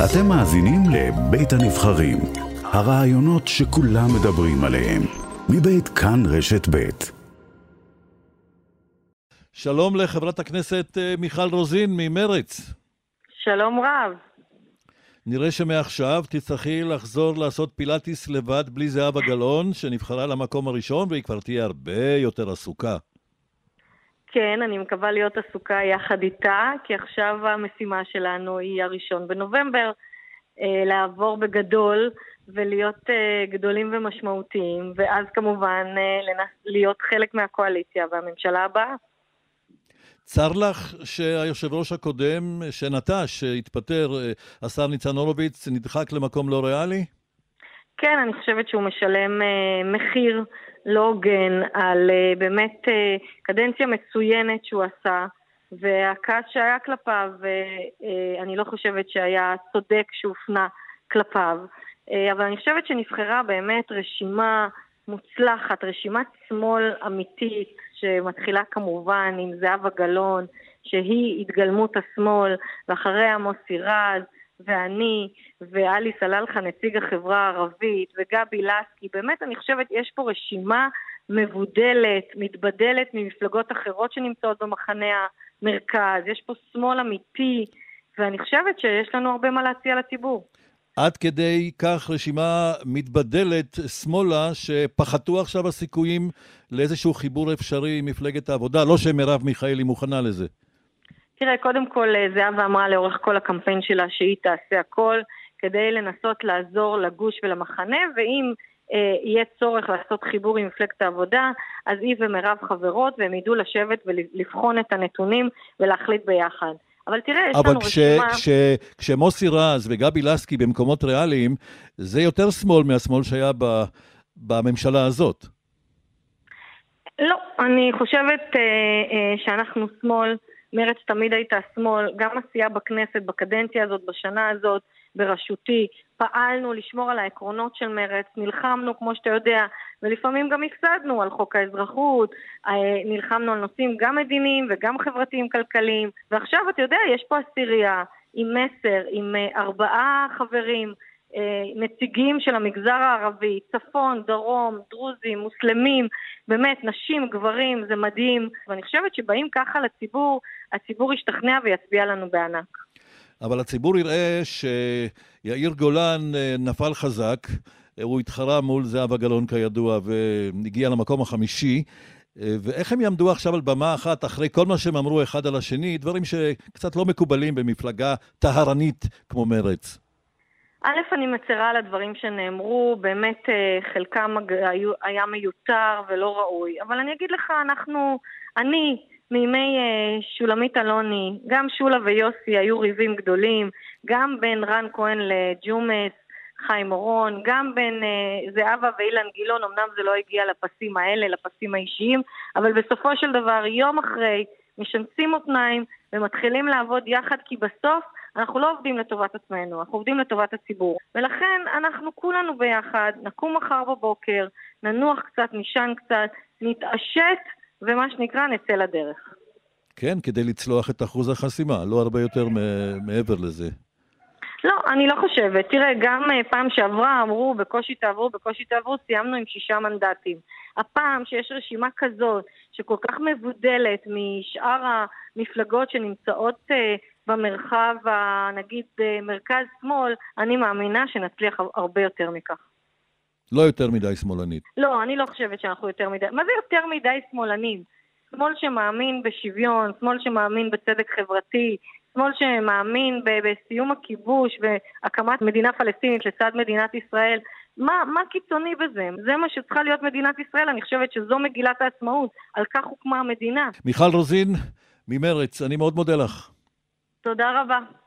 אתם מאזינים לבית הנבחרים, הרעיונות שכולם מדברים עליהם, מבית כאן רשת בית. שלום לחברת הכנסת אה, מיכל רוזין ממרץ. שלום רב. נראה שמעכשיו תצטרכי לחזור לעשות פילאטיס לבד בלי זהבה גלאון, שנבחרה למקום הראשון, והיא כבר תהיה הרבה יותר עסוקה. כן, אני מקווה להיות עסוקה יחד איתה, כי עכשיו המשימה שלנו היא הראשון בנובמבר, אה, לעבור בגדול ולהיות אה, גדולים ומשמעותיים, ואז כמובן אה, להיות חלק מהקואליציה והממשלה הבאה. צר לך שהיושב ראש הקודם, שנטש, שהתפטר, השר ניצן הורוביץ, נדחק למקום לא ריאלי? כן, אני חושבת שהוא משלם מחיר לא הוגן על uh, באמת uh, קדנציה מצוינת שהוא עשה והכעס שהיה כלפיו, uh, אני לא חושבת שהיה צודק שהופנה כלפיו. Uh, אבל אני חושבת שנבחרה באמת רשימה מוצלחת, רשימת שמאל אמיתית, שמתחילה כמובן עם זהבה גלאון, שהיא התגלמות השמאל, ואחריה מוסי רז, ואני, ואלי סלאלחה, נציג החברה הערבית, וגבי לסקי, באמת אני חושבת יש פה רשימה מבודלת, מתבדלת ממפלגות אחרות שנמצאות במחנה המרכז, יש פה שמאל אמיתי, ואני חושבת שיש לנו הרבה מה להציע לציבור. עד כדי כך רשימה מתבדלת שמאלה, שפחתו עכשיו הסיכויים לאיזשהו חיבור אפשרי עם מפלגת העבודה, לא שמרב מיכאלי מוכנה לזה. תראה, קודם כל אה, זהבה אמרה לאורך כל הקמפיין שלה שהיא תעשה הכל כדי לנסות לעזור לגוש ולמחנה, ואם אה, יהיה צורך לעשות חיבור עם מפלגת העבודה, אז היא ומירב חברות והם ידעו לשבת ולבחון את הנתונים ולהחליט ביחד. אבל תראה, יש לנו כש, רשימה... אבל כש, כשמוסי רז וגבי לסקי במקומות ריאליים, זה יותר שמאל מהשמאל שהיה ב, בממשלה הזאת. לא, אני חושבת אה, אה, שאנחנו שמאל. מרצ תמיד הייתה שמאל, גם עשייה בכנסת בקדנציה הזאת, בשנה הזאת, בראשותי, פעלנו לשמור על העקרונות של מרצ, נלחמנו, כמו שאתה יודע, ולפעמים גם הפסדנו על חוק האזרחות, אה, נלחמנו על נושאים גם מדיניים וגם חברתיים-כלכליים, ועכשיו, אתה יודע, יש פה עשירייה עם מסר, עם אה, ארבעה חברים, נציגים של המגזר הערבי, צפון, דרום, דרוזים, מוסלמים, באמת, נשים, גברים, זה מדהים. ואני חושבת שבאים ככה לציבור, הציבור ישתכנע ויצביע לנו בענק. אבל הציבור יראה שיאיר גולן אה, נפל חזק, הוא התחרה מול זהבה גלאון כידוע והגיע למקום החמישי. ואיך הם יעמדו עכשיו על במה אחת אחרי כל מה שהם אמרו אחד על השני, דברים שקצת לא מקובלים במפלגה טהרנית כמו מרצ. א', אני מצרה על הדברים שנאמרו, באמת אה, חלקם היה מיותר ולא ראוי. אבל אני אגיד לך, אנחנו, אני, מימי אה, שולמית אלוני, גם שולה ויוסי היו ריבים גדולים, גם בין רן כהן לג'ומס, חיים אורון, גם בין uh, זהבה ואילן גילאון, אמנם זה לא הגיע לפסים האלה, לפסים האישיים, אבל בסופו של דבר, יום אחרי, משנסים מותניים ומתחילים לעבוד יחד, כי בסוף אנחנו לא עובדים לטובת עצמנו, אנחנו עובדים לטובת הציבור. ולכן אנחנו כולנו ביחד, נקום מחר בבוקר, ננוח קצת, נשען קצת, נתעשת, ומה שנקרא, נצא לדרך. כן, כדי לצלוח את אחוז החסימה, לא הרבה יותר מעבר לזה. לא, אני לא חושבת. תראה, גם אה, פעם שעברה אמרו, בקושי תעברו, בקושי תעברו, סיימנו עם שישה מנדטים. הפעם שיש רשימה כזאת, שכל כך מבודלת משאר המפלגות שנמצאות uh, במרחב, נגיד, אה, מרכז-שמאל, אני מאמינה שנצליח הרבה יותר מכך. לא יותר מדי שמאלנית. לא, אני לא חושבת שאנחנו יותר מדי... מה זה יותר מדי שמאלנים? שמאל שמאמין בשוויון, שמאל שמאמין בצדק חברתי, שמאל שמאמין בסיום הכיבוש והקמת מדינה פלסטינית לצד מדינת ישראל. מה, מה קיצוני בזה? זה מה שצריכה להיות מדינת ישראל, אני חושבת שזו מגילת העצמאות, על כך הוקמה המדינה. מיכל רוזין ממרץ, אני מאוד מודה לך. תודה רבה.